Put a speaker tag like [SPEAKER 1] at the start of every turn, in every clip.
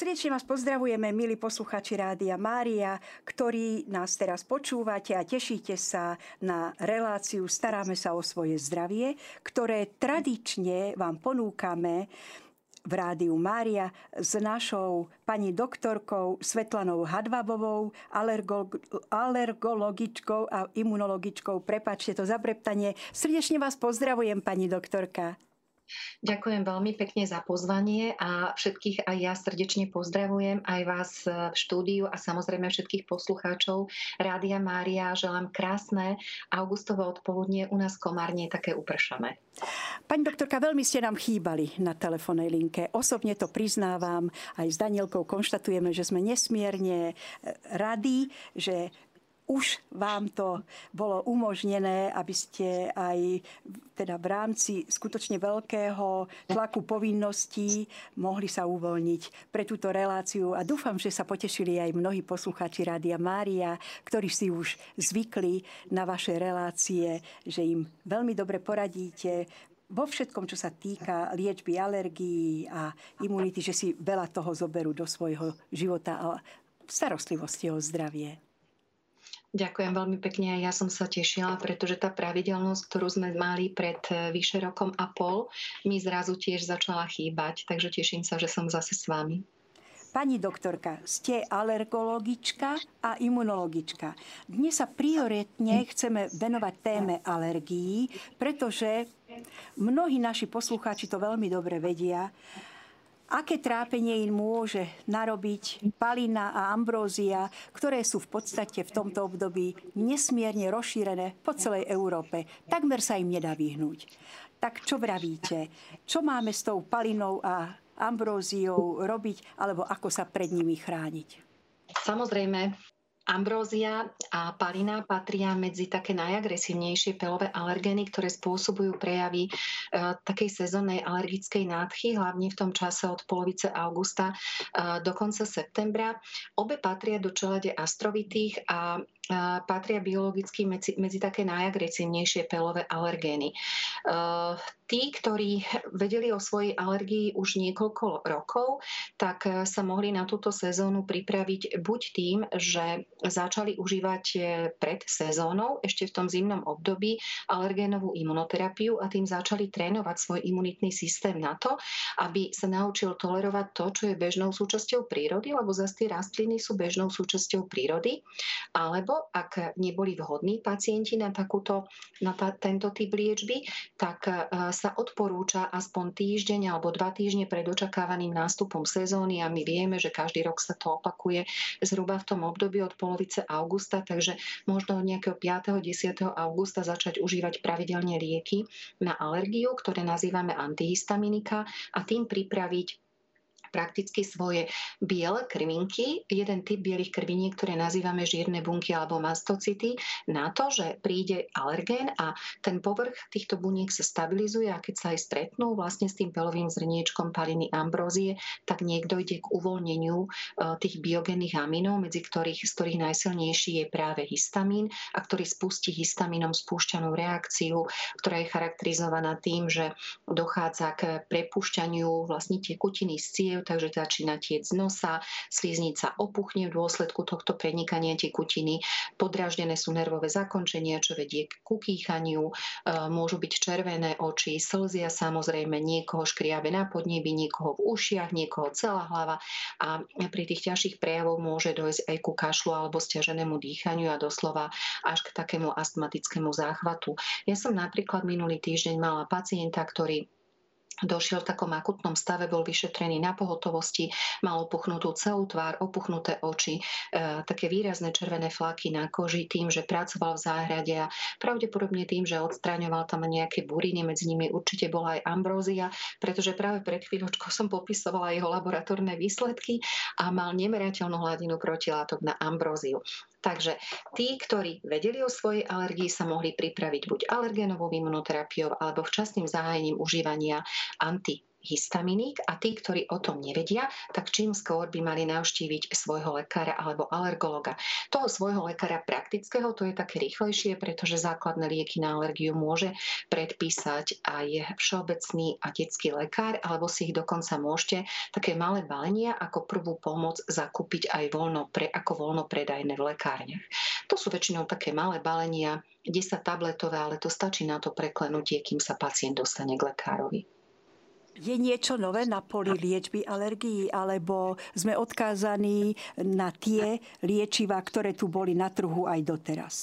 [SPEAKER 1] Srdečne vás pozdravujeme, milí posluchači Rádia Mária, ktorí nás teraz počúvate a tešíte sa na reláciu Staráme sa o svoje zdravie, ktoré tradične vám ponúkame v Rádiu Mária s našou pani doktorkou Svetlanou Hadvabovou, alergo, alergologičkou a imunologičkou. Prepačte to zabreptanie. Srdečne vás pozdravujem, pani doktorka.
[SPEAKER 2] Ďakujem veľmi pekne za pozvanie a všetkých aj ja srdečne pozdravujem, aj vás v štúdiu a samozrejme všetkých poslucháčov Rádia Mária. Želám krásne augustové odpoludnie. U nás Komárne také upršané.
[SPEAKER 1] Pani doktorka, veľmi ste nám chýbali na telefónnej linke. Osobne to priznávam. Aj s Danielkou konštatujeme, že sme nesmierne radi, že už vám to bolo umožnené, aby ste aj teda v rámci skutočne veľkého tlaku povinností mohli sa uvoľniť pre túto reláciu. A dúfam, že sa potešili aj mnohí poslucháči Rádia Mária, ktorí si už zvykli na vaše relácie, že im veľmi dobre poradíte, vo všetkom, čo sa týka liečby alergií a imunity, že si veľa toho zoberú do svojho života a starostlivosti o zdravie.
[SPEAKER 2] Ďakujem veľmi pekne a ja som sa tešila, pretože tá pravidelnosť, ktorú sme mali pred e, vyše rokom a pol, mi zrazu tiež začala chýbať, takže teším sa, že som zase s vami.
[SPEAKER 1] Pani doktorka, ste alergologička a imunologička. Dnes sa prioritne chceme venovať téme alergií, pretože mnohí naši poslucháči to veľmi dobre vedia aké trápenie im môže narobiť palina a ambrózia, ktoré sú v podstate v tomto období nesmierne rozšírené po celej Európe. Takmer sa im nedá vyhnúť. Tak čo vravíte? Čo máme s tou palinou a ambróziou robiť, alebo ako sa pred nimi chrániť?
[SPEAKER 2] Samozrejme, Ambrózia a palina patria medzi také najagresívnejšie pelové alergény, ktoré spôsobujú prejavy e, takej sezónnej alergickej nádchy, hlavne v tom čase od polovice augusta e, do konca septembra. Obe patria do čelade astrovitých a patria biologicky medzi, medzi také najagresívnejšie pelové alergény. E, tí, ktorí vedeli o svojej alergii už niekoľko rokov, tak sa mohli na túto sezónu pripraviť buď tým, že začali užívať e, pred sezónou, ešte v tom zimnom období, alergénovú imunoterapiu a tým začali trénovať svoj imunitný systém na to, aby sa naučil tolerovať to, čo je bežnou súčasťou prírody, lebo zase tie rastliny sú bežnou súčasťou prírody. Alebo ak neboli vhodní pacienti na, takúto, na ta, tento typ liečby, tak e, sa odporúča aspoň týždeň alebo dva týždne pred očakávaným nástupom sezóny a my vieme, že každý rok sa to opakuje zhruba v tom období od pol polovice augusta, takže možno od nejakého 5. 10. augusta začať užívať pravidelne lieky na alergiu, ktoré nazývame antihistaminika a tým pripraviť prakticky svoje biele krvinky, jeden typ bielých krviniek, ktoré nazývame žierne bunky alebo mastocity, na to, že príde alergén a ten povrch týchto buniek sa stabilizuje a keď sa aj stretnú vlastne s tým pelovým zrniečkom paliny ambrózie, tak niekto ide k uvoľneniu e, tých biogénnych aminov, medzi ktorých, z ktorých najsilnejší je práve histamín a ktorý spustí histamínom spúšťanú reakciu, ktorá je charakterizovaná tým, že dochádza k prepušťaniu vlastne tekutiny z ciev, takže začína tiec z nosa, sliznica opuchne v dôsledku tohto prenikania tekutiny, podráždené sú nervové zakončenia, čo vedie k kýchaniu, e, môžu byť červené oči, slzia samozrejme, niekoho škriabe na podnebi, niekoho v ušiach, niekoho celá hlava. A pri tých ťažších prejavoch môže dojsť aj ku kašlu alebo stiaženému dýchaniu a doslova až k takému astmatickému záchvatu. Ja som napríklad minulý týždeň mala pacienta, ktorý došiel v takom akutnom stave, bol vyšetrený na pohotovosti, mal opuchnutú celú tvár, opuchnuté oči, e, také výrazné červené flaky na koži tým, že pracoval v záhrade a pravdepodobne tým, že odstraňoval tam nejaké buriny, medzi nimi určite bola aj ambrózia, pretože práve pred chvíľočkou som popisovala jeho laboratórne výsledky a mal nemerateľnú hladinu protilátok na ambróziu. Takže tí, ktorí vedeli o svojej alergii, sa mohli pripraviť buď alergénovou imunoterapiou alebo včasným zahájením užívania anti histaminík a tí, ktorí o tom nevedia, tak čím skôr by mali navštíviť svojho lekára alebo alergologa. Toho svojho lekára praktického to je také rýchlejšie, pretože základné lieky na alergiu môže predpísať aj všeobecný a detský lekár, alebo si ich dokonca môžete také malé balenia ako prvú pomoc zakúpiť aj voľno pre, ako voľno predajné v lekárniach. To sú väčšinou také malé balenia, 10 tabletové, ale to stačí na to preklenutie, kým sa pacient dostane k lekárovi.
[SPEAKER 1] Je niečo nové na poli liečby alergií, alebo sme odkázaní na tie liečivá, ktoré tu boli na trhu aj doteraz?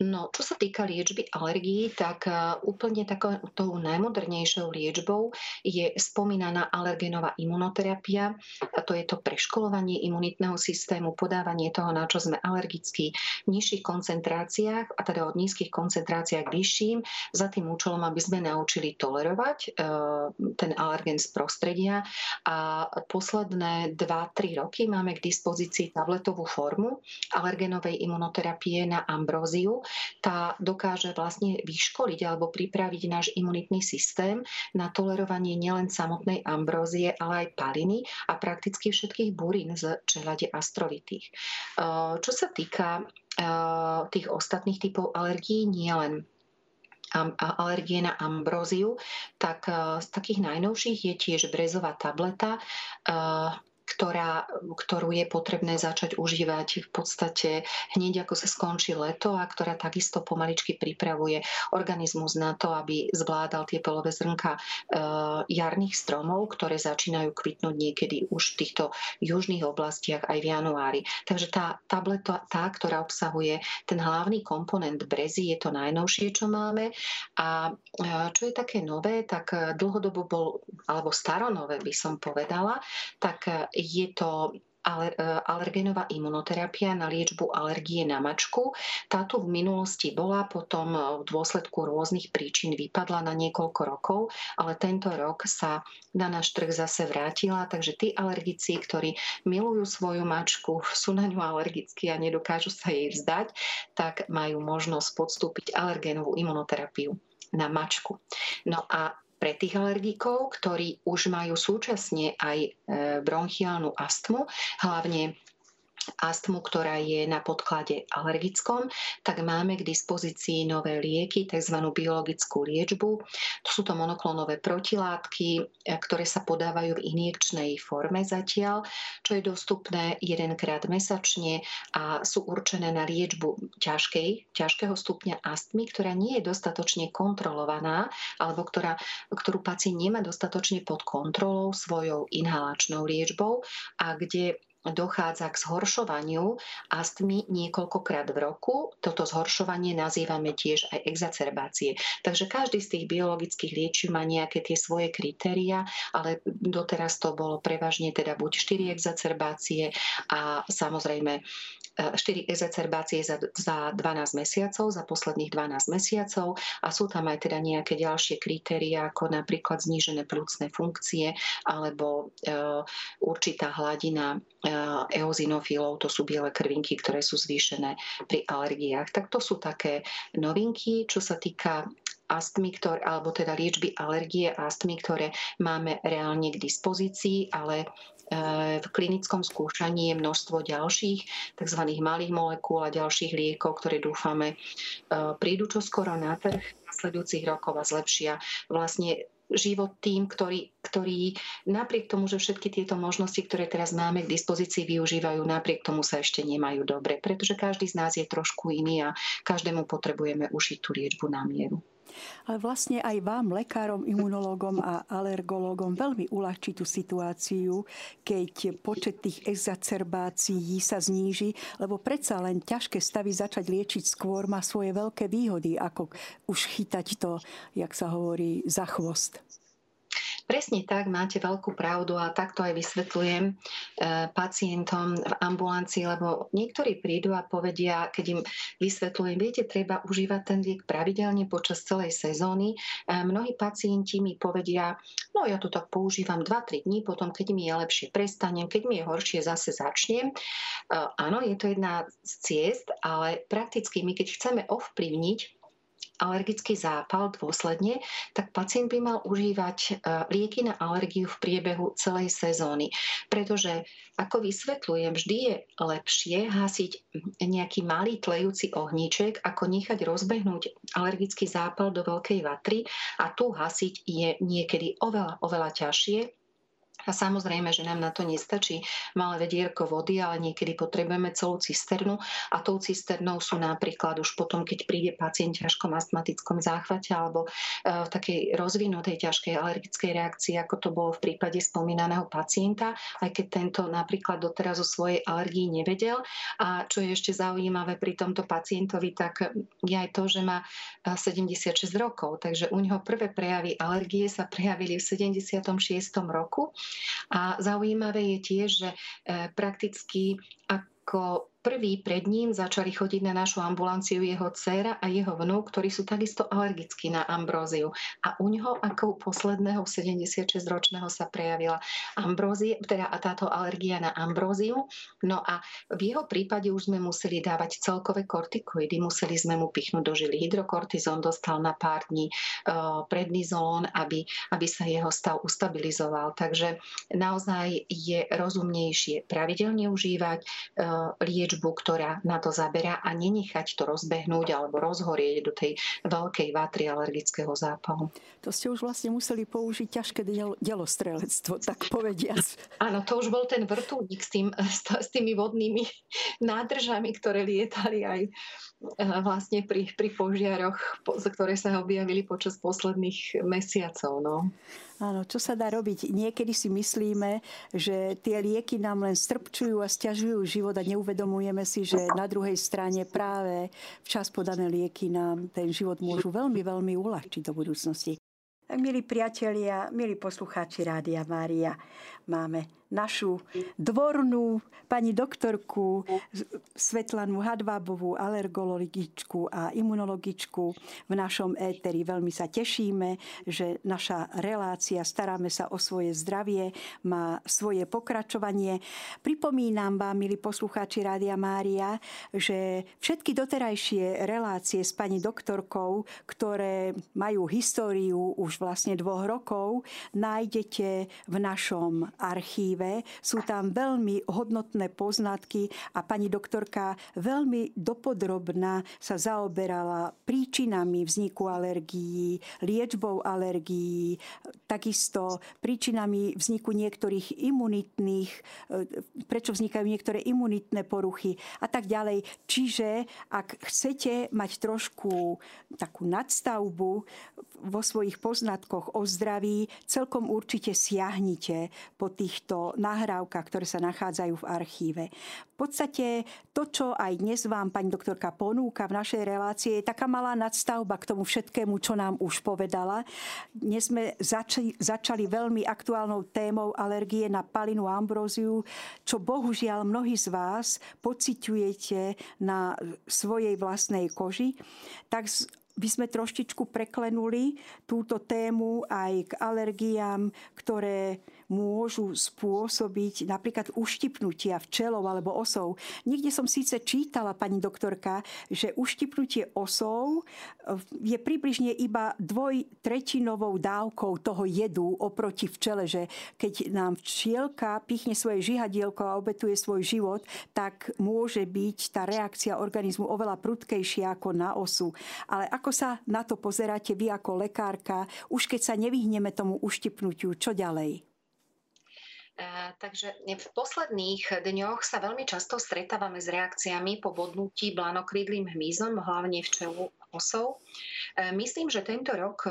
[SPEAKER 2] No, čo sa týka liečby alergií, tak e, úplne takou tou najmodernejšou liečbou je spomínaná alergenová imunoterapia. A to je to preškolovanie imunitného systému, podávanie toho, na čo sme alergickí v nižších koncentráciách, a teda od nízkych koncentráciách k vyšším, za tým účelom, aby sme naučili tolerovať e, ten alergen z prostredia. A posledné 2-3 roky máme k dispozícii tabletovú formu alergenovej imunoterapie na ambróziu, tá dokáže vlastne vyškoliť alebo pripraviť náš imunitný systém na tolerovanie nielen samotnej ambrózie, ale aj paliny a prakticky všetkých burín z čelade astrovitých. Čo sa týka tých ostatných typov alergií, nielen alergie na ambróziu, tak z takých najnovších je tiež brezová tableta, ktorá, ktorú je potrebné začať užívať v podstate hneď ako sa skončí leto a ktorá takisto pomaličky pripravuje organizmus na to, aby zvládal tie pelové zrnka e, jarných stromov, ktoré začínajú kvitnúť niekedy už v týchto južných oblastiach aj v januári. Takže tá tableta, tá, ktorá obsahuje ten hlavný komponent brezy, je to najnovšie, čo máme. A e, čo je také nové, tak dlhodobo bol, alebo staronové by som povedala, tak je to e, alergenová imunoterapia na liečbu alergie na mačku. Táto v minulosti bola, potom v dôsledku rôznych príčin vypadla na niekoľko rokov, ale tento rok sa na náš trh zase vrátila, takže tí alergici, ktorí milujú svoju mačku, sú na ňu alergickí a nedokážu sa jej vzdať, tak majú možnosť podstúpiť alergénovú imunoterapiu na mačku. No a pre tých alergikov, ktorí už majú súčasne aj e, bronchiálnu astmu, hlavne astmu, ktorá je na podklade alergickom, tak máme k dispozícii nové lieky, tzv. biologickú liečbu. To sú to monoklonové protilátky, e, ktoré sa podávajú v injekčnej forme zatiaľ, čo je dostupné jedenkrát mesačne a sú určené na liečbu ťažkej, ťažkého stupňa astmy, ktorá nie je dostatočne kontrolovaná alebo ktorá, ktorú pacient nemá dostatočne pod kontrolou svojou inhalačnou liečbou a kde dochádza k zhoršovaniu astmy niekoľkokrát v roku. Toto zhoršovanie nazývame tiež aj exacerbácie. Takže každý z tých biologických liečiv má nejaké tie svoje kritéria, ale doteraz to bolo prevažne teda buď 4 exacerbácie a samozrejme 4 e, exacerbácie za, za 12 mesiacov, za posledných 12 mesiacov a sú tam aj teda nejaké ďalšie kritéria, ako napríklad znížené plúcne funkcie alebo e, určitá hladina e, eozinofilov, to sú biele krvinky, ktoré sú zvýšené pri alergiách. Tak to sú také novinky, čo sa týka astmy, ktoré, alebo teda liečby alergie a astmy, ktoré máme reálne k dispozícii, ale v klinickom skúšaní je množstvo ďalších tzv. malých molekúl a ďalších liekov, ktoré dúfame e, prídu čoskoro na trh nasledujúcich rokov a zlepšia vlastne život tým, ktorí, ktorí napriek tomu, že všetky tieto možnosti, ktoré teraz máme k dispozícii, využívajú, napriek tomu sa ešte nemajú dobre, pretože každý z nás je trošku iný a každému potrebujeme užiť tú liečbu na mieru.
[SPEAKER 1] Ale vlastne aj vám, lekárom, imunológom a alergológom, veľmi uľahčí tú situáciu, keď počet tých exacerbácií sa zníži, lebo predsa len ťažké stavy začať liečiť skôr má svoje veľké výhody, ako už chytať to, jak sa hovorí, za chvost.
[SPEAKER 2] Presne tak, máte veľkú pravdu a takto aj vysvetľujem e, pacientom v ambulancii, lebo niektorí prídu a povedia, keď im vysvetľujem, viete, treba užívať ten liek pravidelne počas celej sezóny. E, mnohí pacienti mi povedia, no ja to tak používam 2-3 dní, potom keď mi je lepšie prestanem, keď mi je horšie zase začnem. E, áno, je to jedna z ciest, ale prakticky my keď chceme ovplyvniť alergický zápal dôsledne, tak pacient by mal užívať e, lieky na alergiu v priebehu celej sezóny. Pretože, ako vysvetľujem, vždy je lepšie hasiť nejaký malý tlejúci ohníček, ako nechať rozbehnúť alergický zápal do veľkej vatry a tu hasiť je niekedy oveľa, oveľa ťažšie a samozrejme, že nám na to nestačí malé vedierko vody, ale niekedy potrebujeme celú cisternu a tou cisternou sú napríklad už potom, keď príde pacient v ťažkom astmatickom záchvate alebo e, v takej rozvinutej ťažkej alergickej reakcii, ako to bolo v prípade spomínaného pacienta, aj keď tento napríklad doteraz o svojej alergii nevedel. A čo je ešte zaujímavé pri tomto pacientovi, tak je aj to, že má 76 e, rokov, takže u neho prvé prejavy alergie sa prejavili v 76. roku a zaujímavé je tiež, že e, prakticky ako Prvý pred ním začali chodiť na našu ambulanciu jeho dcéra a jeho vnúk, ktorí sú takisto alergickí na ambróziu. A u ňoho ako u posledného 76-ročného sa prejavila ambrózie, teda táto alergia na ambróziu. No a v jeho prípade už sme museli dávať celkové kortikoidy, museli sme mu pichnúť do žily hydrokortizón, dostal na pár dní uh, prednizolón, aby, aby sa jeho stav ustabilizoval. Takže naozaj je rozumnejšie pravidelne užívať uh, lieč liečbu, ktorá na to zaberá a nenechať to rozbehnúť alebo rozhorieť do tej veľkej vatry alergického zápalu.
[SPEAKER 1] To ste už vlastne museli použiť ťažké delostrelectvo, tak povediac.
[SPEAKER 2] Áno, to už bol ten vrtulník s, tým, s tými vodnými nádržami, ktoré lietali aj vlastne pri, pri požiaroch, ktoré sa objavili počas posledných mesiacov. No.
[SPEAKER 1] Áno, čo sa dá robiť? Niekedy si myslíme, že tie lieky nám len strpčujú a stiažujú život a neuvedomujeme si, že na druhej strane práve včas podané lieky nám ten život môžu veľmi, veľmi uľahčiť do budúcnosti. Milí priatelia, milí poslucháči Rádia Mária, máme našu dvornú pani doktorku Svetlanu Hadvábovú, alergologičku a imunologičku v našom éteri. Veľmi sa tešíme, že naša relácia Staráme sa o svoje zdravie má svoje pokračovanie. Pripomínam vám, milí poslucháči Rádia Mária, že všetky doterajšie relácie s pani doktorkou, ktoré majú históriu už vlastne dvoch rokov, nájdete v našom archíve sú tam veľmi hodnotné poznatky a pani doktorka veľmi dopodrobná sa zaoberala príčinami vzniku alergií, liečbou alergií, takisto príčinami vzniku niektorých imunitných, e, prečo vznikajú niektoré imunitné poruchy a tak ďalej. Čiže ak chcete mať trošku takú nadstavbu vo svojich poznatkoch o zdraví, celkom určite siahnite po týchto nahrávkach, ktoré sa nachádzajú v archíve. V podstate to, čo aj dnes vám pani doktorka ponúka v našej relácii, je taká malá nadstavba k tomu všetkému, čo nám už povedala. Dnes sme začali, začali veľmi aktuálnou témou alergie na palinu ambróziu, čo bohužiaľ mnohí z vás pociťujete na svojej vlastnej koži. Tak by sme troštičku preklenuli túto tému aj k alergiám, ktoré môžu spôsobiť napríklad uštipnutia včelov alebo osov. Niekde som síce čítala, pani doktorka, že uštipnutie osov eh, je približne iba dvojtretinovou dávkou toho jedu oproti včele, že keď nám včielka pichne svoje žihadielko a obetuje svoj život, tak môže byť tá reakcia organizmu oveľa prudkejšia ako na osu. Ale ako sa na to pozeráte vy ako lekárka, už keď sa nevyhneme tomu uštipnutiu, čo ďalej?
[SPEAKER 2] Takže v posledných dňoch sa veľmi často stretávame s reakciami po bodnutí blanokrídlým hmyzom, hlavne včelu osov. E, myslím, že tento rok e,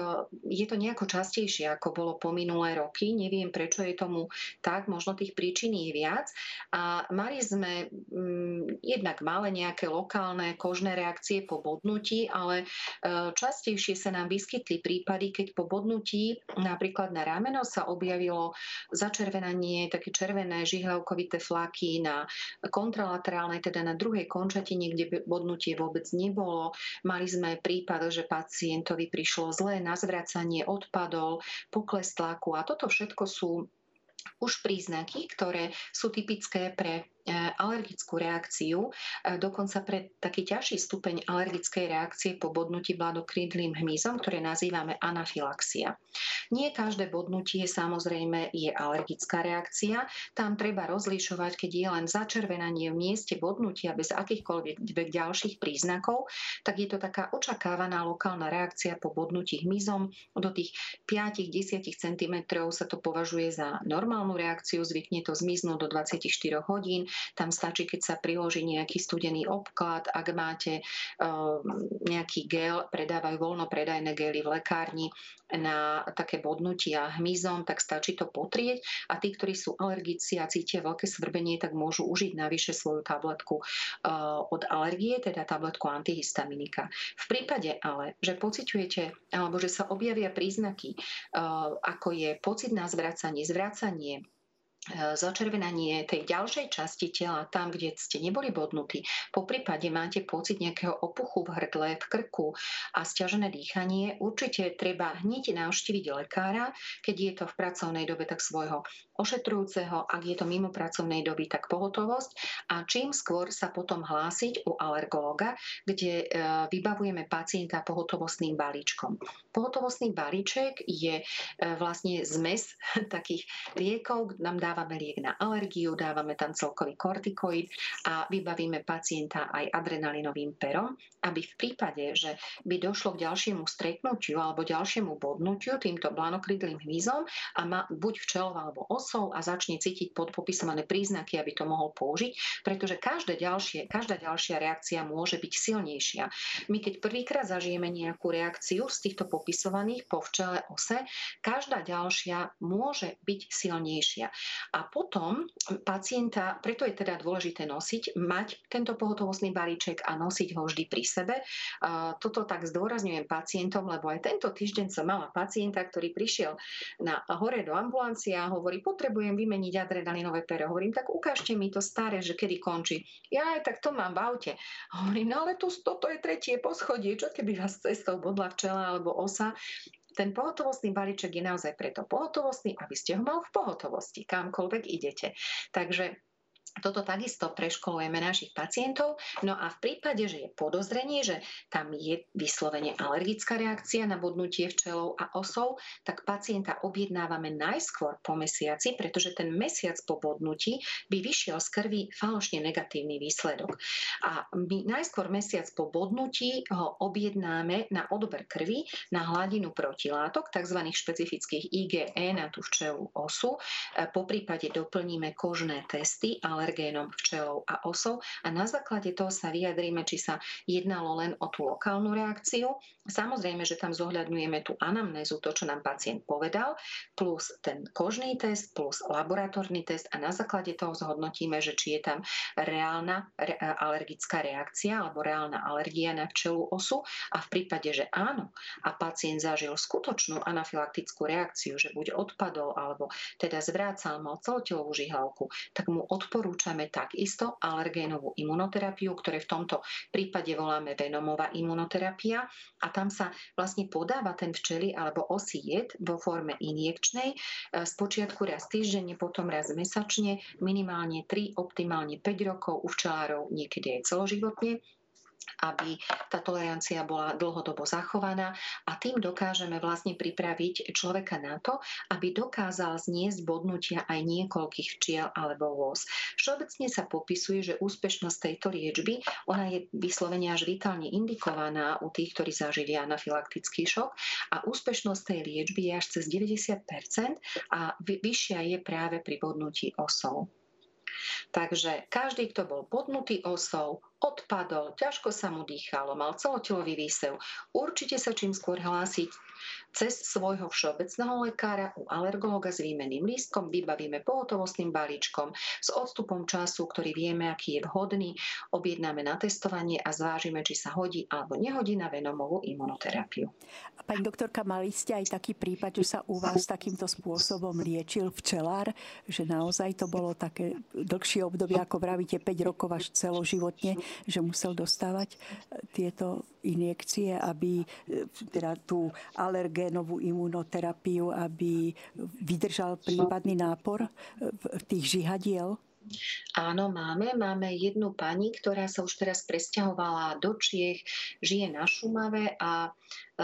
[SPEAKER 2] je to nejako častejšie, ako bolo po minulé roky. Neviem, prečo je tomu tak, možno tých príčin je viac. A mali sme mm, jednak malé nejaké lokálne kožné reakcie po bodnutí, ale e, častejšie sa nám vyskytli prípady, keď po bodnutí napríklad na rameno sa objavilo začervenanie, také červené žihlavkovité flaky na kontralaterálnej, teda na druhej končatine, kde bodnutie vôbec nebolo. Mali sme aj prípad, že pacientovi prišlo zlé na zvracanie, odpadol, pokles tlaku. A toto všetko sú už príznaky, ktoré sú typické pre alergickú reakciu, dokonca pre taký ťažší stupeň alergickej reakcie po bodnutí bladokrídlým hmyzom, ktoré nazývame anafilaxia. Nie každé bodnutie samozrejme je alergická reakcia. Tam treba rozlišovať, keď je len začervenanie v mieste bodnutia bez akýchkoľvek ďalších príznakov, tak je to taká očakávaná lokálna reakcia po bodnutí hmyzom. Do tých 5-10 cm sa to považuje za normálnu reakciu, zvykne to zmiznúť do 24 hodín. Tam stačí, keď sa priloží nejaký studený obklad, ak máte uh, nejaký gel, predávajú voľno predajné gely v lekárni na také bodnutia hmyzom, tak stačí to potrieť a tí, ktorí sú alergici a cítia veľké svrbenie, tak môžu užiť navyše svoju tabletku uh, od alergie, teda tabletku antihistaminika. V prípade ale, že pociťujete alebo že sa objavia príznaky, uh, ako je pocit na zvracanie, zvracanie, začervenanie tej ďalšej časti tela, tam, kde ste neboli bodnutí, po prípade máte pocit nejakého opuchu v hrdle, v krku a stiažené dýchanie, určite treba hneď navštíviť lekára, keď je to v pracovnej dobe, tak svojho ošetrujúceho, ak je to mimo pracovnej doby, tak pohotovosť a čím skôr sa potom hlásiť u alergologa, kde e, vybavujeme pacienta pohotovostným balíčkom. Pohotovostný balíček je e, vlastne zmes takých liekov, nám dávame liek na alergiu, dávame tam celkový kortikoid a vybavíme pacienta aj adrenalinovým perom, aby v prípade, že by došlo k ďalšiemu stretnutiu alebo ďalšiemu bodnutiu týmto blanokrydlým hmyzom a má buď včelov alebo os nosou a začne cítiť podpopisované príznaky, aby to mohol použiť, pretože každé ďalšie, každá ďalšia reakcia môže byť silnejšia. My keď prvýkrát zažijeme nejakú reakciu z týchto popisovaných po včele ose, každá ďalšia môže byť silnejšia. A potom pacienta, preto je teda dôležité nosiť, mať tento pohotovostný balíček a nosiť ho vždy pri sebe. Toto tak zdôrazňujem pacientom, lebo aj tento týždeň som mala pacienta, ktorý prišiel na hore do ambulancie a hovorí, potrebujem vymeniť adrenalinové pero. Hovorím, tak ukážte mi to staré, že kedy končí. Ja aj tak to mám v aute. Hovorím, no ale tu, toto je tretie poschodie, čo keby vás cestou bodla včela alebo osa. Ten pohotovostný balíček je naozaj preto pohotovostný, aby ste ho mal v pohotovosti, kamkoľvek idete. Takže toto takisto preškolujeme našich pacientov. No a v prípade, že je podozrenie, že tam je vyslovene alergická reakcia na bodnutie včelov a osov, tak pacienta objednávame najskôr po mesiaci, pretože ten mesiac po bodnutí by vyšiel z krvi falošne negatívny výsledok. A my najskôr mesiac po bodnutí ho objednáme na odber krvi, na hladinu protilátok, tzv. špecifických IgE na tú včelu osu. Po prípade doplníme kožné testy, ale alergénom včelov a osov a na základe toho sa vyjadríme, či sa jednalo len o tú lokálnu reakciu. Samozrejme, že tam zohľadňujeme tú anamnézu, to, čo nám pacient povedal, plus ten kožný test, plus laboratórny test a na základe toho zhodnotíme, že či je tam reálna re- alergická reakcia alebo reálna alergia na včelu osu a v prípade, že áno a pacient zažil skutočnú anafylaktickú reakciu, že buď odpadol alebo teda zvrácal, mal celotelovú žihlavku, tak mu odporúčame odporúčame takisto alergénovú imunoterapiu, ktoré v tomto prípade voláme venomová imunoterapia. A tam sa vlastne podáva ten včely alebo osí jed vo forme injekčnej, e, spočiatku raz týždenne, potom raz mesačne, minimálne 3, optimálne 5 rokov, u včelárov niekedy aj celoživotne aby tá tolerancia bola dlhodobo zachovaná a tým dokážeme vlastne pripraviť človeka na to, aby dokázal zniesť bodnutia aj niekoľkých včiel alebo vôz. Všeobecne sa popisuje, že úspešnosť tejto liečby, ona je vyslovene až vitálne indikovaná u tých, ktorí zažili anafylaktický šok a úspešnosť tej liečby je až cez 90% a vyššia je práve pri bodnutí osov. Takže každý, kto bol bodnutý osou, odpadol, ťažko sa mu dýchalo, mal celotelový výsev. Určite sa čím skôr hlásiť cez svojho všeobecného lekára u alergologa s výmenným lístkom vybavíme pohotovostným balíčkom s odstupom času, ktorý vieme, aký je vhodný, objednáme na testovanie a zvážime, či sa hodí alebo nehodí na venomovú imunoterapiu.
[SPEAKER 1] Pani doktorka, mali ste aj taký prípad, že sa u vás takýmto spôsobom liečil včelár, že naozaj to bolo také dlhšie obdobie, ako vravíte, 5 rokov až celoživotne, že musel dostávať e, tieto injekcie, aby e, teda tú alergénovú imunoterapiu, aby vydržal prípadný nápor e, tých žihadiel?
[SPEAKER 2] Áno, máme. Máme jednu pani, ktorá sa už teraz presťahovala do Čiech, žije na Šumave a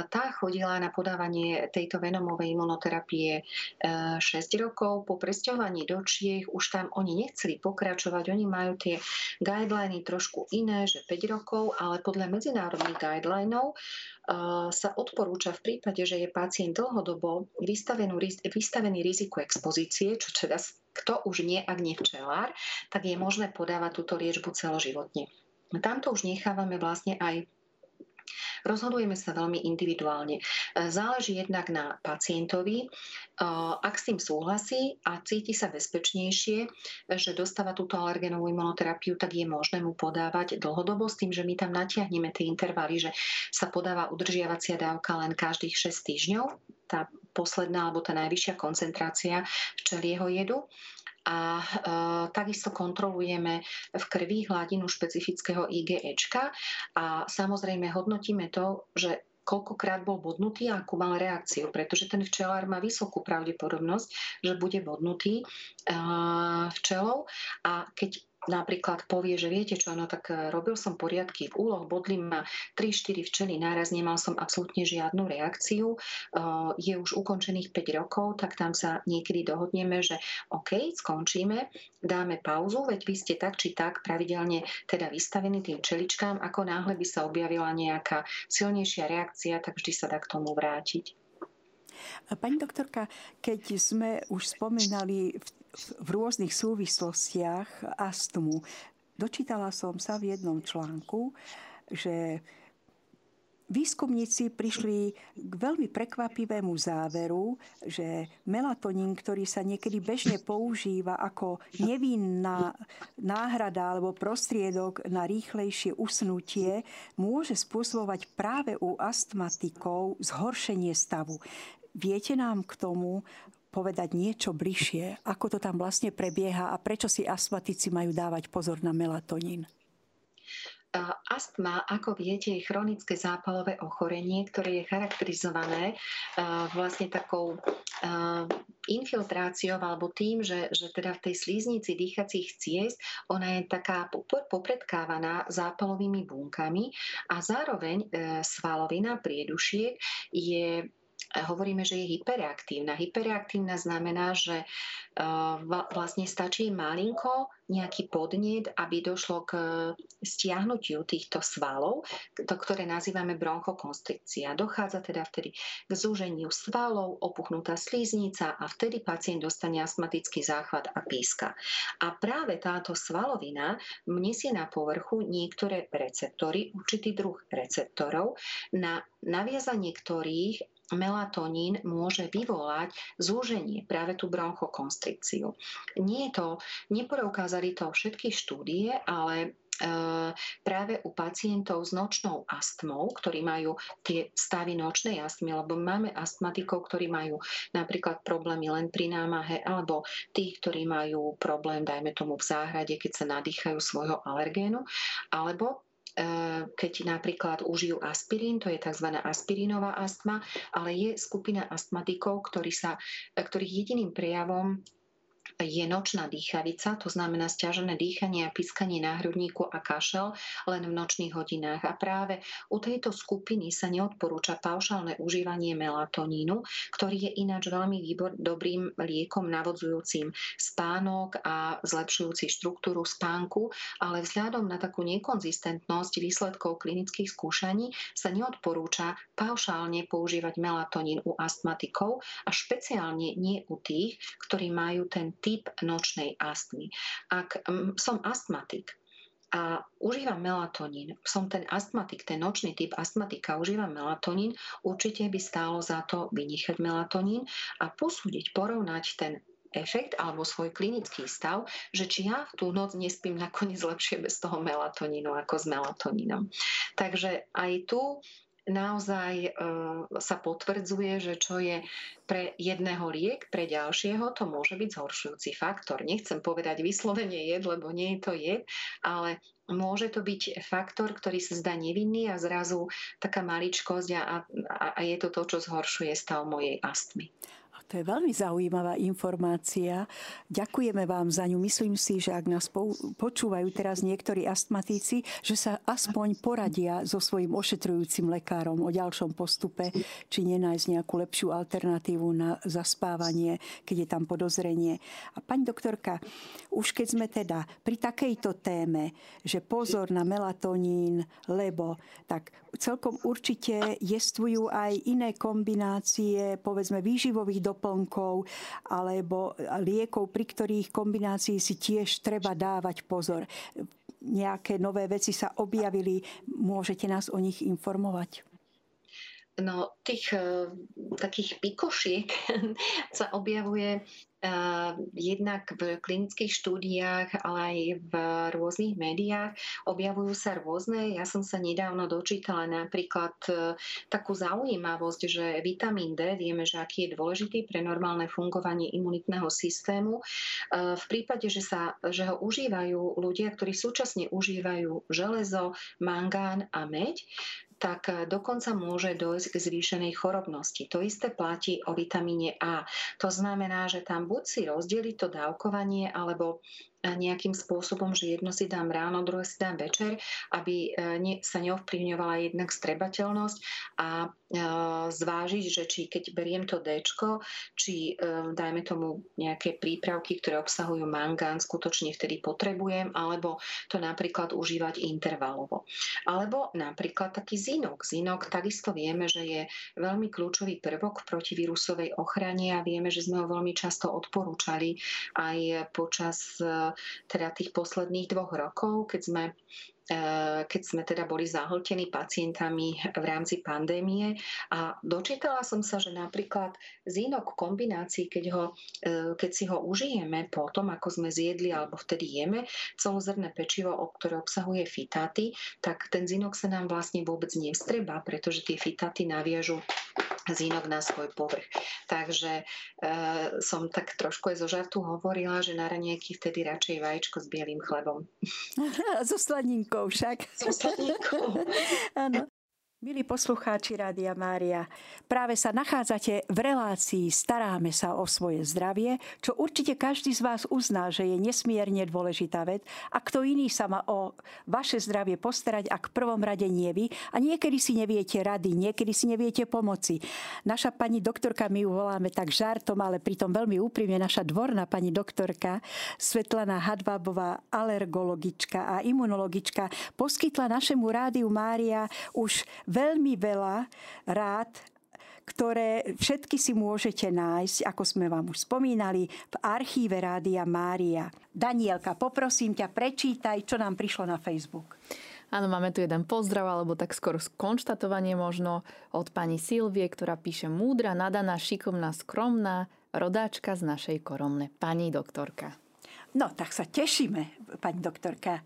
[SPEAKER 2] tá chodila na podávanie tejto venomovej imunoterapie 6 e, rokov. Po presťahovaní do Čiech už tam oni nechceli pokračovať. Oni majú tie guideliny trošku iné, že 5 rokov, ale podľa medzinárodných guidelinov e, sa odporúča v prípade, že je pacient dlhodobo vystavený, riziku expozície, čo teda kto už nie, ak nie včelár, tak je možné podávať túto liečbu celoživotne. Tamto už nechávame vlastne aj Rozhodujeme sa veľmi individuálne. Záleží jednak na pacientovi, ak s tým súhlasí a cíti sa bezpečnejšie, že dostáva túto alergenovú imunoterapiu, tak je možné mu podávať dlhodobo s tým, že my tam natiahneme tie intervaly, že sa podáva udržiavacia dávka len každých 6 týždňov, tá posledná alebo tá najvyššia koncentrácia včelieho jedu. A e, takisto kontrolujeme v krvi hladinu špecifického IgEčka a samozrejme hodnotíme to, že koľkokrát bol bodnutý a akú mal reakciu, pretože ten včelár má vysokú pravdepodobnosť, že bude bodnutý uh, včelou. A keď napríklad povie, že viete čo, no tak e, robil som poriadky v úloh, bodli ma 3-4 včely náraz, nemal som absolútne žiadnu reakciu, e, je už ukončených 5 rokov, tak tam sa niekedy dohodneme, že OK, skončíme, dáme pauzu, veď vy ste tak či tak pravidelne teda vystavení tým čeličkám, ako náhle by sa objavila nejaká silnejšia reakcia, tak vždy sa dá k tomu vrátiť.
[SPEAKER 1] Pani doktorka, keď sme už spomínali v rôznych súvislostiach astmu. Dočítala som sa v jednom článku, že Výskumníci prišli k veľmi prekvapivému záveru, že melatonín, ktorý sa niekedy bežne používa ako nevinná náhrada alebo prostriedok na rýchlejšie usnutie, môže spôsobovať práve u astmatikov zhoršenie stavu. Viete nám k tomu povedať niečo bližšie, ako to tam vlastne prebieha a prečo si astmatici majú dávať pozor na melatonín?
[SPEAKER 2] Astma, ako viete, je chronické zápalové ochorenie, ktoré je charakterizované vlastne takou infiltráciou alebo tým, že, že teda v tej slíznici dýchacích ciest ona je taká popredkávaná zápalovými bunkami a zároveň e, svalovina priedušiek je hovoríme, že je hyperreaktívna. Hyperreaktívna znamená, že vlastne stačí malinko nejaký podnet, aby došlo k stiahnutiu týchto svalov, to, ktoré nazývame bronchokonstrikcia. Dochádza teda vtedy k zúženiu svalov, opuchnutá slíznica a vtedy pacient dostane astmatický záchvat a píska. A práve táto svalovina nesie na povrchu niektoré receptory, určitý druh receptorov, na naviazanie ktorých melatonín môže vyvolať zúženie, práve tú bronchokonstrikciu. Nie je to, nepreukázali to všetky štúdie, ale e, práve u pacientov s nočnou astmou, ktorí majú tie stavy nočnej astmy, lebo máme astmatikov, ktorí majú napríklad problémy len pri námahe, alebo tých, ktorí majú problém, dajme tomu v záhrade, keď sa nadýchajú svojho alergénu, alebo keď napríklad užijú aspirín, to je tzv. aspirínová astma, ale je skupina astmatikov, ktorí sa, eh, ktorých jediným prejavom je nočná dýchavica, to znamená stiažené dýchanie a pískanie na hrudníku a kašel len v nočných hodinách. A práve u tejto skupiny sa neodporúča paušálne užívanie melatonínu, ktorý je ináč veľmi výbor, dobrým liekom navodzujúcim spánok a zlepšujúci štruktúru spánku, ale vzhľadom na takú nekonzistentnosť výsledkov klinických skúšaní sa neodporúča paušálne používať melatonín u astmatikov a špeciálne nie u tých, ktorí majú ten typ nočnej astmy. Ak mm, som astmatik, a užívam melatonín, som ten astmatik, ten nočný typ astmatika, užívam melatonín, určite by stálo za to vynechať melatonín a posúdiť, porovnať ten efekt alebo svoj klinický stav, že či ja tú noc nespím nakoniec lepšie bez toho melatonínu ako s melatonínom. Takže aj tu naozaj e, sa potvrdzuje, že čo je pre jedného liek, pre ďalšieho to môže byť zhoršujúci faktor. Nechcem povedať vyslovene jed, lebo nie je to jed, ale môže to byť faktor, ktorý sa zdá nevinný a zrazu taká maličkosť a, a, a je to to, čo zhoršuje stav mojej astmy.
[SPEAKER 1] To je veľmi zaujímavá informácia. Ďakujeme vám za ňu. Myslím si, že ak nás počúvajú teraz niektorí astmatíci, že sa aspoň poradia so svojím ošetrujúcim lekárom o ďalšom postupe, či nenájsť nejakú lepšiu alternatívu na zaspávanie, keď je tam podozrenie. A pani doktorka, už keď sme teda pri takejto téme, že pozor na melatonín, lebo tak celkom určite jestvujú aj iné kombinácie, povedzme výživových doplnkov, doplnkov alebo liekov, pri ktorých kombinácii si tiež treba dávať pozor. Nejaké nové veci sa objavili, môžete nás o nich informovať?
[SPEAKER 2] No, tých uh, takých pikošiek sa objavuje jednak v klinických štúdiách, ale aj v rôznych médiách objavujú sa rôzne. Ja som sa nedávno dočítala napríklad e, takú zaujímavosť, že vitamín D, vieme, že aký je dôležitý pre normálne fungovanie imunitného systému. V prípade, že, sa, že ho užívajú ľudia, ktorí súčasne užívajú železo, mangán a meď, tak e, dokonca môže dojsť k zvýšenej chorobnosti. To isté platí o vitamíne A. To znamená, že tam buď si rozdeli to dávkovanie, alebo nejakým spôsobom, že jedno si dám ráno, druhé si dám večer, aby e, sa neovplyvňovala jednak strebateľnosť a e, zvážiť, že či keď beriem to D, či e, dajme tomu nejaké prípravky, ktoré obsahujú mangán, skutočne vtedy potrebujem, alebo to napríklad užívať intervalovo. Alebo napríklad taký zinok. Zinok takisto vieme, že je veľmi kľúčový prvok v protivírusovej ochrane a vieme, že sme ho veľmi často odporúčali aj počas teda tých posledných dvoch rokov, keď sme Eh, keď sme teda boli zahltení pacientami v rámci pandémie. A dočítala som sa, že napríklad zínok kombinácií, keď, ho, eh, keď si ho užijeme po tom, ako sme zjedli alebo vtedy jeme celozrné pečivo, ktoré obsahuje fitáty, tak ten zínok sa nám vlastne vôbec nestreba, pretože tie fitáty naviažu zínok na svoj povrch. Takže e, som tak trošku aj zo žartu hovorila, že na ranieky vtedy radšej vajíčko s bielým chlebom.
[SPEAKER 1] So slaninkou však.
[SPEAKER 2] So slaninkou.
[SPEAKER 1] Áno. Milí poslucháči Rádia Mária, práve sa nachádzate v relácii Staráme sa o svoje zdravie, čo určite každý z vás uzná, že je nesmierne dôležitá vec a kto iný sa má o vaše zdravie postarať, ak v prvom rade nie vy a niekedy si neviete rady, niekedy si neviete pomoci. Naša pani doktorka, my ju voláme tak žartom, ale pritom veľmi úprimne, naša dvorná pani doktorka Svetlana Hadvábová, alergologička a imunologička, poskytla našemu Rádiu Mária už veľmi veľa rád ktoré všetky si môžete nájsť, ako sme vám už spomínali, v archíve Rádia Mária. Danielka, poprosím ťa, prečítaj, čo nám prišlo na Facebook.
[SPEAKER 3] Áno, máme tu jeden pozdrav, alebo tak skoro skonštatovanie možno od pani Silvie, ktorá píše múdra, nadaná, šikovná, skromná, rodáčka z našej koromne. Pani doktorka.
[SPEAKER 1] No, tak sa tešíme, pani doktorka.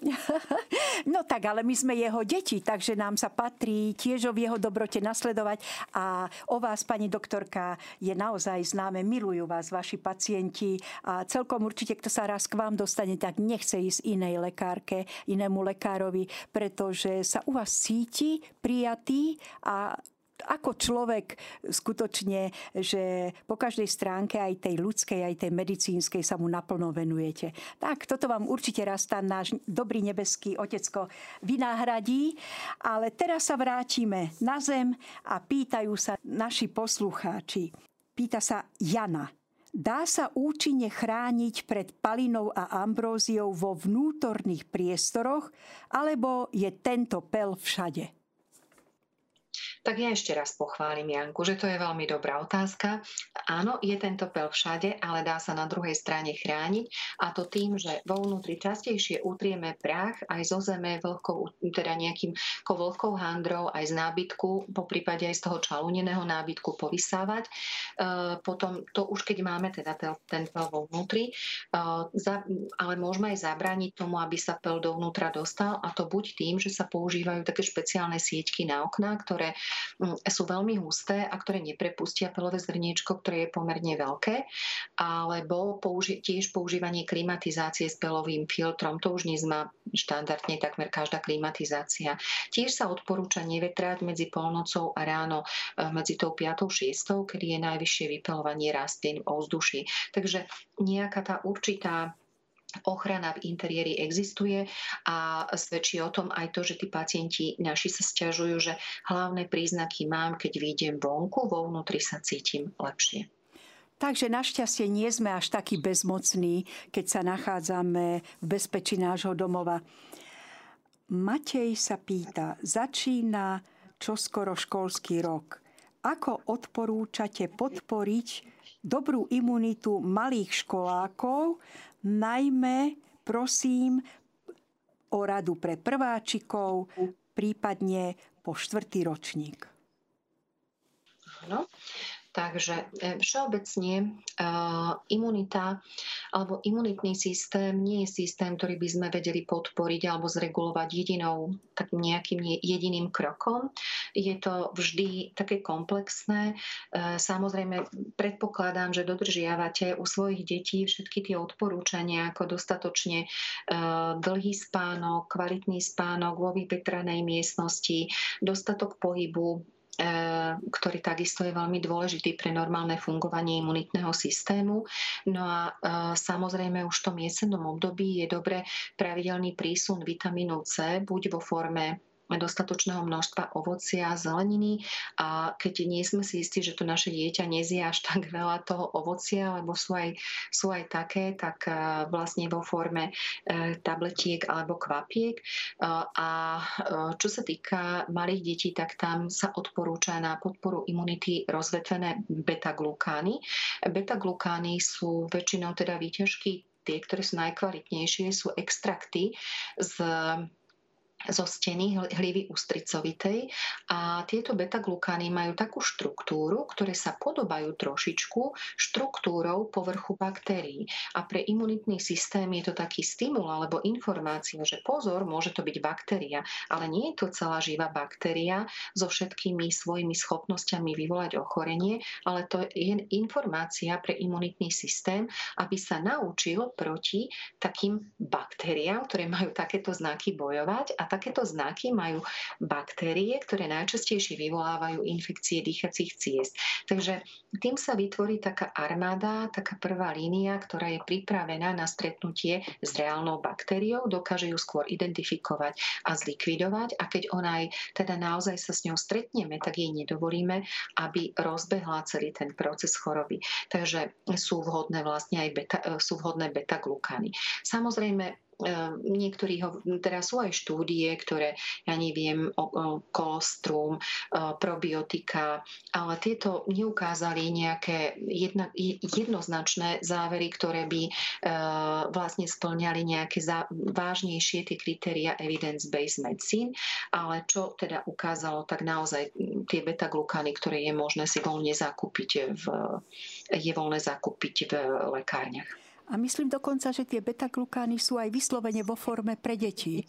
[SPEAKER 1] No tak, ale my sme jeho deti, takže nám sa patrí tiež o jeho dobrote nasledovať. A o vás, pani doktorka, je naozaj známe, milujú vás vaši pacienti a celkom určite, kto sa raz k vám dostane, tak nechce ísť inej lekárke, inému lekárovi, pretože sa u vás cíti prijatý a ako človek skutočne, že po každej stránke aj tej ľudskej, aj tej medicínskej sa mu naplno venujete. Tak, toto vám určite raz tá náš dobrý nebeský otecko vynahradí. Ale teraz sa vrátime na zem a pýtajú sa naši poslucháči. Pýta sa Jana. Dá sa účinne chrániť pred palinou a ambróziou vo vnútorných priestoroch, alebo je tento pel všade?
[SPEAKER 2] Tak ja ešte raz pochválim Janku, že to je veľmi dobrá otázka. Áno, je tento pel všade, ale dá sa na druhej strane chrániť a to tým, že vo vnútri častejšie utrieme prach aj zo zeme vlhkou, teda nejakým vlhkou handrou, aj z nábytku, po prípade aj z toho čalúneného nábytku povysávať. E, potom to už keď máme teda ten pel vo vnútri, e, ale môžeme aj zabrániť tomu, aby sa pel dovnútra dostal a to buď tým, že sa používajú také špeciálne sieťky na okná, ktoré sú veľmi husté a ktoré neprepustia pelové zrniečko, ktoré je pomerne veľké, alebo použi- tiež používanie klimatizácie s pelovým filtrom. To už dnes má štandardne takmer každá klimatizácia. Tiež sa odporúča nevetrať medzi polnocou a ráno e, medzi tou 5. 6. kedy je najvyššie vypelovanie rastlín v ovzduší. Takže nejaká tá určitá ochrana v interiéri existuje a svedčí o tom aj to, že tí pacienti naši sa stiažujú, že hlavné príznaky mám, keď vyjdem vonku, vo vnútri sa cítim lepšie.
[SPEAKER 1] Takže našťastie nie sme až takí bezmocní, keď sa nachádzame v bezpečí nášho domova. Matej sa pýta, začína čoskoro školský rok. Ako odporúčate podporiť dobrú imunitu malých školákov, najmä prosím o radu pre prváčikov, prípadne po štvrtý ročník.
[SPEAKER 2] Áno. Takže e, všeobecne e, imunita alebo imunitný systém nie je systém, ktorý by sme vedeli podporiť alebo zregulovať jedinou, tak nejakým jediným krokom. Je to vždy také komplexné. E, samozrejme, predpokladám, že dodržiavate u svojich detí všetky tie odporúčania, ako dostatočne dlhý spánok, kvalitný spánok vo vypetranej miestnosti, dostatok pohybu, ktorý takisto je veľmi dôležitý pre normálne fungovanie imunitného systému. No a e, samozrejme už v tom jesennom období je dobre pravidelný prísun vitamínu C, buď vo forme dostatočného množstva ovocia, zeleniny a keď nie sme si istí, že to naše dieťa nezie až tak veľa toho ovocia, lebo sú aj, sú aj také, tak e, vlastne vo forme e, tabletiek alebo kvapiek. E, a čo sa týka malých detí, tak tam sa odporúča na podporu imunity rozvetvené beta-glukány. Beta-glukány sú väčšinou teda výťažky tie, ktoré sú najkvalitnejšie, sú extrakty z zo steny hlivy ústricovitej a tieto beta-glukány majú takú štruktúru, ktoré sa podobajú trošičku štruktúrou povrchu baktérií. A pre imunitný systém je to taký stimul alebo informácia, že pozor, môže to byť baktéria, ale nie je to celá živá baktéria so všetkými svojimi schopnosťami vyvolať ochorenie, ale to je informácia pre imunitný systém, aby sa naučil proti takým baktériám, ktoré majú takéto znaky bojovať a takéto znaky majú baktérie, ktoré najčastejšie vyvolávajú infekcie dýchacích ciest. Takže tým sa vytvorí taká armáda, taká prvá línia, ktorá je pripravená na stretnutie s reálnou baktériou, dokáže ju skôr identifikovať a zlikvidovať a keď ona aj teda naozaj sa s ňou stretneme, tak jej nedovolíme, aby rozbehla celý ten proces choroby. Takže sú vhodné vlastne aj beta, sú vhodné beta-glukány. Samozrejme, niektorí ho, teraz sú aj štúdie, ktoré, ja neviem, o, o kolostrum, o, probiotika, ale tieto neukázali nejaké jedna, jednoznačné závery, ktoré by e, vlastne splňali nejaké zá, vážnejšie tie kritéria evidence-based medicine, ale čo teda ukázalo, tak naozaj tie beta-glukány, ktoré je možné si voľne zakúpiť v, je voľné zakúpiť v lekárniach.
[SPEAKER 1] A myslím dokonca, že tie beta-glukány sú aj vyslovene vo forme pre deti.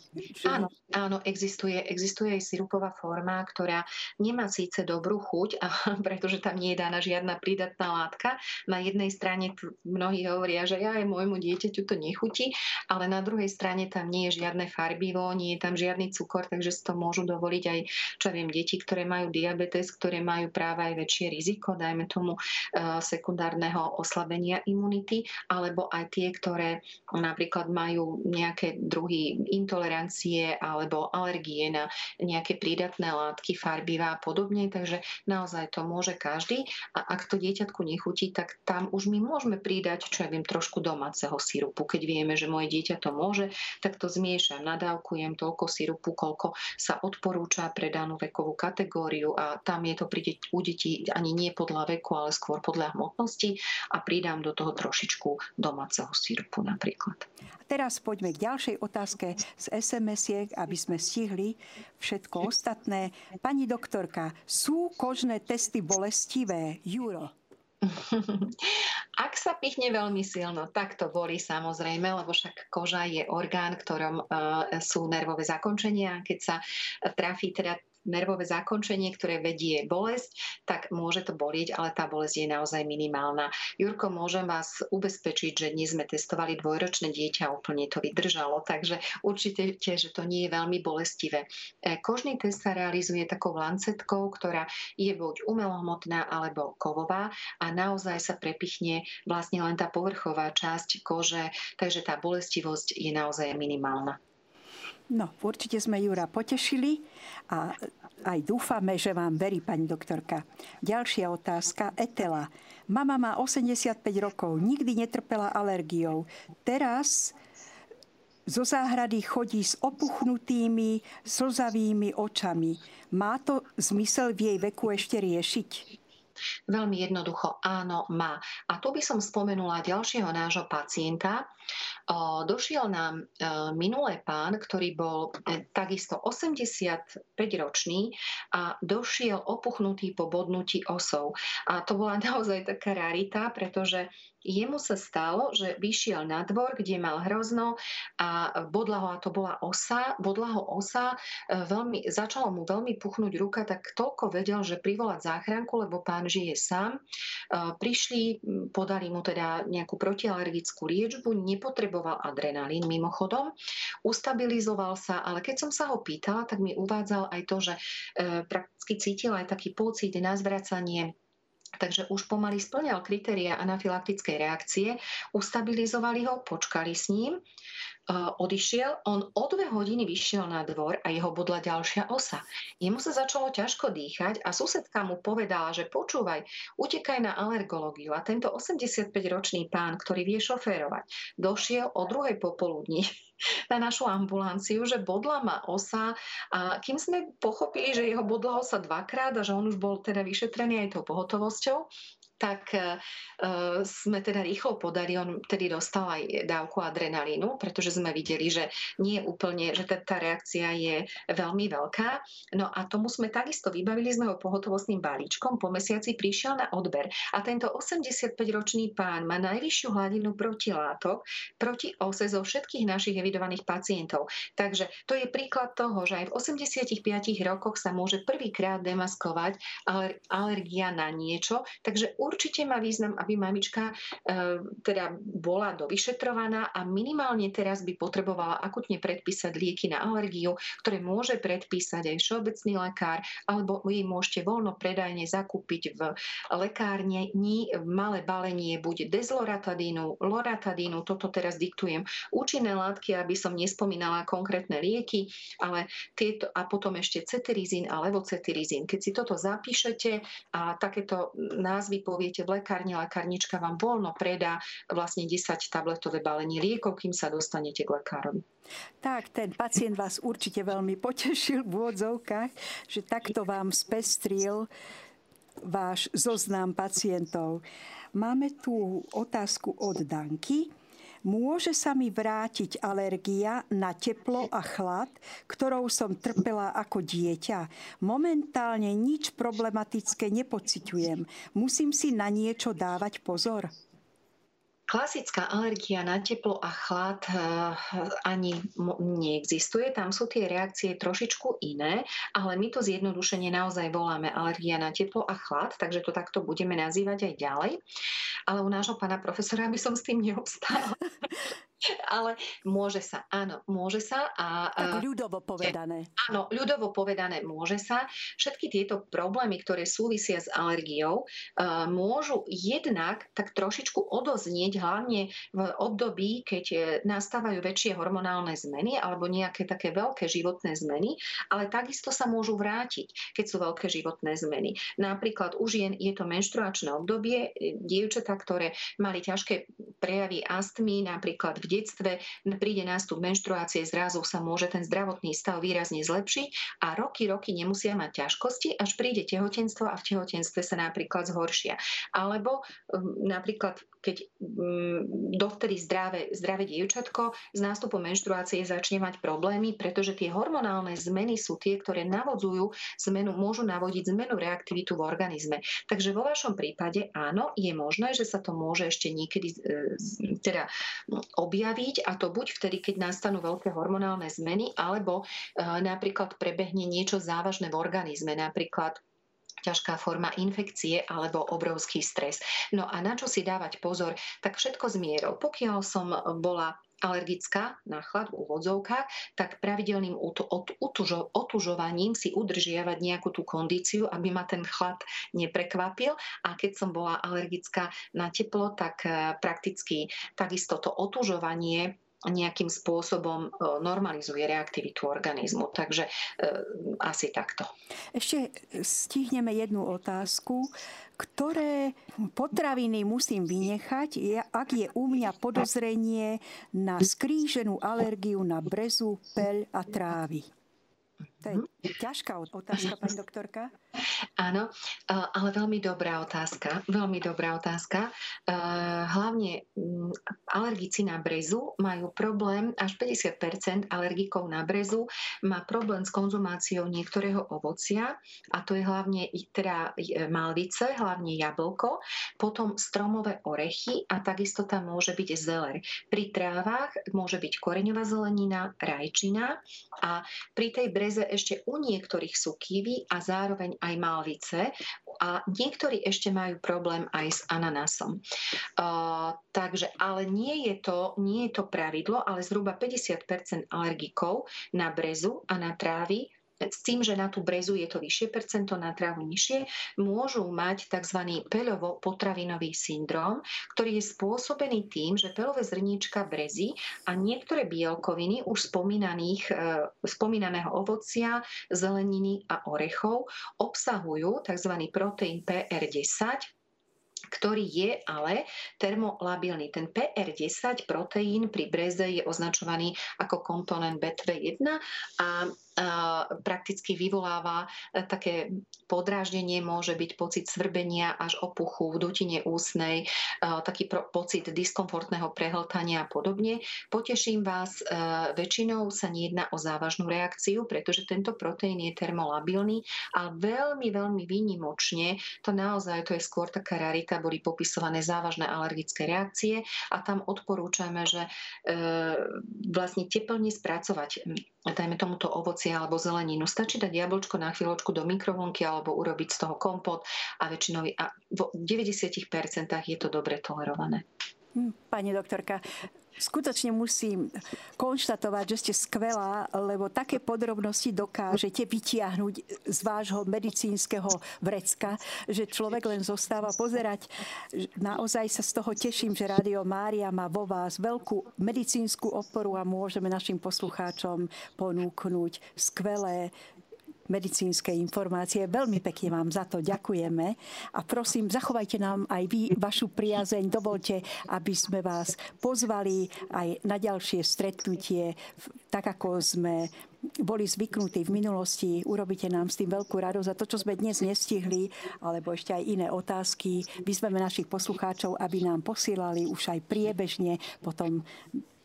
[SPEAKER 2] Áno, áno existuje, existuje aj sirupová forma, ktorá nemá síce dobrú chuť, a, pretože tam nie je daná žiadna prídatná látka. Na jednej strane mnohí hovoria, že ja aj môjmu dieťaťu to nechutí, ale na druhej strane tam nie je žiadne farbivo, nie je tam žiadny cukor, takže si to môžu dovoliť aj, čo viem, deti, ktoré majú diabetes, ktoré majú práve aj väčšie riziko, dajme tomu eh, sekundárneho oslabenia imunity, alebo aj tie, ktoré napríklad majú nejaké druhy intolerancie alebo alergie na nejaké prídatné látky, farbivá a podobne. Takže naozaj to môže každý. A ak to dieťatku nechutí, tak tam už my môžeme pridať, čo ja viem, trošku domáceho sirupu. Keď vieme, že moje dieťa to môže, tak to zmiešam, nadávkujem toľko sirupu, koľko sa odporúča pre danú vekovú kategóriu a tam je to pri u detí ani nie podľa veku, ale skôr podľa hmotnosti a pridám do toho trošičku doma domáceho sirupu napríklad.
[SPEAKER 1] Teraz poďme k ďalšej otázke z SMS-iek, aby sme stihli všetko ostatné. Pani doktorka, sú kožné testy bolestivé? Juro.
[SPEAKER 2] Ak sa pichne veľmi silno, tak to boli samozrejme, lebo však koža je orgán, ktorom uh, sú nervové zakončenia. Keď sa trafí teda nervové zakončenie, ktoré vedie bolesť, tak môže to bolieť, ale tá bolesť je naozaj minimálna. Jurko, môžem vás ubezpečiť, že dnes sme testovali dvojročné dieťa, úplne to vydržalo, takže určite, že to nie je veľmi bolestivé. E, kožný test sa realizuje takou lancetkou, ktorá je buď umelohmotná alebo kovová a naozaj sa prepichne vlastne len tá povrchová časť kože, takže tá bolestivosť je naozaj minimálna.
[SPEAKER 1] No, určite sme Jura potešili a aj dúfame, že vám verí pani doktorka. Ďalšia otázka. Etela. Mama má 85 rokov, nikdy netrpela alergiou. Teraz zo záhrady chodí s opuchnutými, slzavými očami. Má to zmysel v jej veku ešte riešiť?
[SPEAKER 2] Veľmi jednoducho áno, má. A tu by som spomenula ďalšieho nášho pacienta. Došiel nám e, minulé pán, ktorý bol e, takisto 85-ročný a došiel opuchnutý po bodnutí osou. A to bola naozaj taká rarita, pretože jemu sa stalo, že vyšiel na dvor, kde mal hrozno a bodla ho, a to bola osa, bodla ho osa, e, veľmi, začalo mu veľmi puchnúť ruka, tak toľko vedel, že privolať záchranku, lebo pán žije sám. E, prišli, podali mu teda nejakú protialergickú liečbu, nepotreboval adrenalín mimochodom, ustabilizoval sa, ale keď som sa ho pýtala, tak mi uvádzal aj to, že e, prakticky cítil aj taký pocit na zvracanie Takže už pomaly splňal kritéria anafylaktickej reakcie, ustabilizovali ho, počkali s ním, odišiel, on o dve hodiny vyšiel na dvor a jeho bodla ďalšia osa. Jemu sa začalo ťažko dýchať a susedka mu povedala, že počúvaj, utekaj na alergológiu. A tento 85-ročný pán, ktorý vie šoférovať, došiel o druhej popoludní na našu ambulanciu, že bodla má osa a kým sme pochopili, že jeho bodla osa dvakrát a že on už bol teda vyšetrený aj tou pohotovosťou, tak uh, sme teda rýchlo podali, on tedy dostal aj dávku adrenalínu, pretože sme videli, že nie úplne, že tá, tá reakcia je veľmi veľká. No a tomu sme takisto vybavili sme ho pohotovostným balíčkom, po mesiaci prišiel na odber a tento 85-ročný pán má najvyššiu hladinu protilátok proti ose zo všetkých našich evidovaných pacientov. Takže to je príklad toho, že aj v 85 rokoch sa môže prvýkrát demaskovať alergia na niečo, takže určite má význam, aby mamička e, teda bola dovyšetrovaná a minimálne teraz by potrebovala akutne predpísať lieky na alergiu, ktoré môže predpísať aj všeobecný lekár, alebo jej môžete voľno predajne zakúpiť v lekárni v malé balenie buď dezloratadínu, loratadínu, toto teraz diktujem účinné látky, aby som nespomínala konkrétne lieky, ale tieto, a potom ešte cetirizín a levocetirizín. Keď si toto zapíšete a takéto názvy povie poviete v lekárni, lekárnička vám voľno predá vlastne 10 tabletové balenie liekov, kým sa dostanete k lekárovi.
[SPEAKER 1] Tak, ten pacient vás určite veľmi potešil v úvodzovkách, že takto vám spestril váš zoznam pacientov. Máme tu otázku od Danky. Môže sa mi vrátiť alergia na teplo a chlad, ktorou som trpela ako dieťa? Momentálne nič problematické nepociťujem. Musím si na niečo dávať pozor?
[SPEAKER 2] Klasická alergia na teplo a chlad eh, ani neexistuje. Tam sú tie reakcie trošičku iné, ale my to zjednodušenie naozaj voláme alergia na teplo a chlad, takže to takto budeme nazývať aj ďalej. Ale u nášho pána profesora by som s tým neobstála. Ale môže sa, áno, môže sa. A,
[SPEAKER 1] tak ľudovo povedané.
[SPEAKER 2] Áno, ľudovo povedané môže sa. Všetky tieto problémy, ktoré súvisia s alergiou, môžu jednak tak trošičku odoznieť, hlavne v období, keď e, nastávajú väčšie hormonálne zmeny alebo nejaké také veľké životné zmeny, ale takisto sa môžu vrátiť, keď sú veľké životné zmeny. Napríklad u žien je to menštruačné obdobie, e, dievčatá, ktoré mali ťažké prejavy astmy, napríklad v detstve príde nástup menštruácie, zrazu sa môže ten zdravotný stav výrazne zlepšiť a roky, roky nemusia mať ťažkosti, až príde tehotenstvo a v tehotenstve sa napríklad zhoršia. Alebo um, napríklad keď mm, dovtedy zdravé, zdravé dievčatko z nástupom menštruácie začne mať problémy, pretože tie hormonálne zmeny sú tie, ktoré navodzujú zmenu, môžu navodiť zmenu reaktivitu v organizme. Takže vo vašom prípade áno, je možné, že sa to môže ešte niekedy e, teda objaviť a to buď vtedy, keď nastanú veľké hormonálne zmeny, alebo e, napríklad prebehne niečo závažné v organizme, napríklad ťažká forma infekcie alebo obrovský stres. No a na čo si dávať pozor, tak všetko s mierou. Pokiaľ som bola alergická na chlad v úvodzovkách, tak pravidelným otužovaním si udržiavať nejakú tú kondíciu, aby ma ten chlad neprekvapil. A keď som bola alergická na teplo, tak eh, prakticky takisto to otužovanie nejakým spôsobom e, normalizuje reaktivitu organizmu. Takže e, asi takto.
[SPEAKER 1] Ešte stihneme jednu otázku. Ktoré potraviny musím vynechať, ak je u mňa podozrenie na skríženú alergiu na brezu, peľ a trávy? To je ťažká otázka, pani doktorka.
[SPEAKER 2] Áno, e, ale veľmi dobrá otázka. Veľmi dobrá otázka. E, hlavne alergici na brezu majú problém, až 50% alergikov na brezu má problém s konzumáciou niektorého ovocia a to je hlavne teda malvice, hlavne jablko, potom stromové orechy a takisto tam môže byť zeler. Pri trávach môže byť koreňová zelenina, rajčina a pri tej breze ešte u niektorých sú kivy a zároveň aj malvice a niektorí ešte majú problém aj s ananasom. Uh, takže, ale nie je, to, nie je to pravidlo, ale zhruba 50% alergikov na brezu a na trávy s tým, že na tú brezu je to vyššie percento, na trávu nižšie, môžu mať tzv. peľovo-potravinový syndrom, ktorý je spôsobený tým, že peľové zrníčka brezy a niektoré bielkoviny už spomínaných, e, spomínaného ovocia, zeleniny a orechov obsahujú tzv. proteín PR10, ktorý je ale termolabilný. Ten PR10 proteín pri breze je označovaný ako komponent B1 a prakticky vyvoláva e, také podráždenie, môže byť pocit svrbenia až opuchu dutine úsnej, e, taký pocit diskomfortného prehltania a podobne. Poteším vás, e, väčšinou sa nejedná o závažnú reakciu, pretože tento proteín je termolabilný a veľmi, veľmi výnimočne, to naozaj to je skôr taká rarita, boli popisované závažné alergické reakcie a tam odporúčame, že vlastne teplne spracovať dajme tomuto ovocie alebo zeleninu. Stačí dať jablčko na chvíľočku do mikrovlnky alebo urobiť z toho kompot a väčšinou a v 90% je to dobre tolerované.
[SPEAKER 1] Hm, pani doktorka, skutočne musím konštatovať, že ste skvelá, lebo také podrobnosti dokážete vytiahnuť z vášho medicínskeho vrecka, že človek len zostáva pozerať. Naozaj sa z toho teším, že Rádio Mária má vo vás veľkú medicínsku oporu a môžeme našim poslucháčom ponúknuť skvelé medicínske informácie. Veľmi pekne vám za to ďakujeme a prosím, zachovajte nám aj vy vašu priazeň. Dovolte, aby sme vás pozvali aj na ďalšie stretnutie, tak ako sme boli zvyknutí v minulosti. Urobíte nám s tým veľkú radosť a to, čo sme dnes nestihli, alebo ešte aj iné otázky, vyzveme našich poslucháčov, aby nám posielali už aj priebežne potom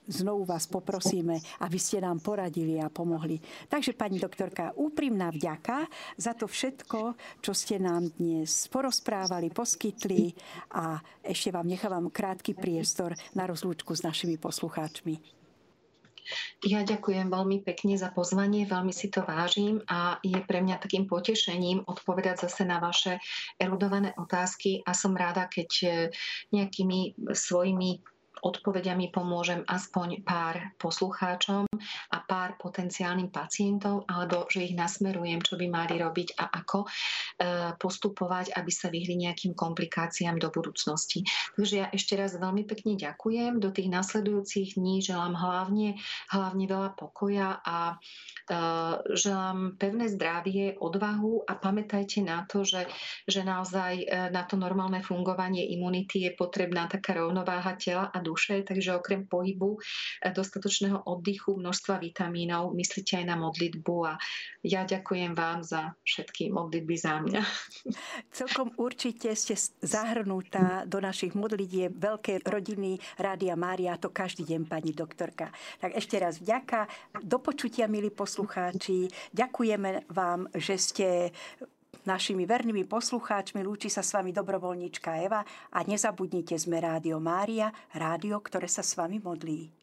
[SPEAKER 1] znovu vás poprosíme, aby ste nám poradili a pomohli. Takže, pani doktorka, úprimná vďaka za to všetko, čo ste nám dnes porozprávali, poskytli a ešte vám nechávam krátky priestor na rozlúčku s našimi poslucháčmi.
[SPEAKER 2] Ja ďakujem veľmi pekne za pozvanie, veľmi si to vážim a je pre mňa takým potešením odpovedať zase na vaše erudované otázky a som ráda, keď nejakými svojimi odpovediami pomôžem aspoň pár poslucháčom a pár potenciálnym pacientom, alebo že ich nasmerujem, čo by mali robiť a ako e, postupovať, aby sa vyhli nejakým komplikáciám do budúcnosti. Takže ja ešte raz veľmi pekne ďakujem. Do tých nasledujúcich dní želám hlavne, hlavne veľa pokoja a e, želám pevné zdravie, odvahu a pamätajte na to, že, že naozaj e, na to normálne fungovanie imunity je potrebná taká rovnováha tela a ducha duše, takže okrem pohybu, dostatočného oddychu, množstva vitamínov, myslíte aj na modlitbu a ja ďakujem vám za všetky modlitby za mňa.
[SPEAKER 1] Celkom určite ste zahrnutá do našich modlitieb veľkej rodiny Rádia Mária, to každý deň, pani doktorka. Tak ešte raz vďaka. Do počutia, milí poslucháči. Ďakujeme vám, že ste našimi vernými poslucháčmi. Lúči sa s vami dobrovoľníčka Eva a nezabudnite, sme Rádio Mária, rádio, ktoré sa s vami modlí.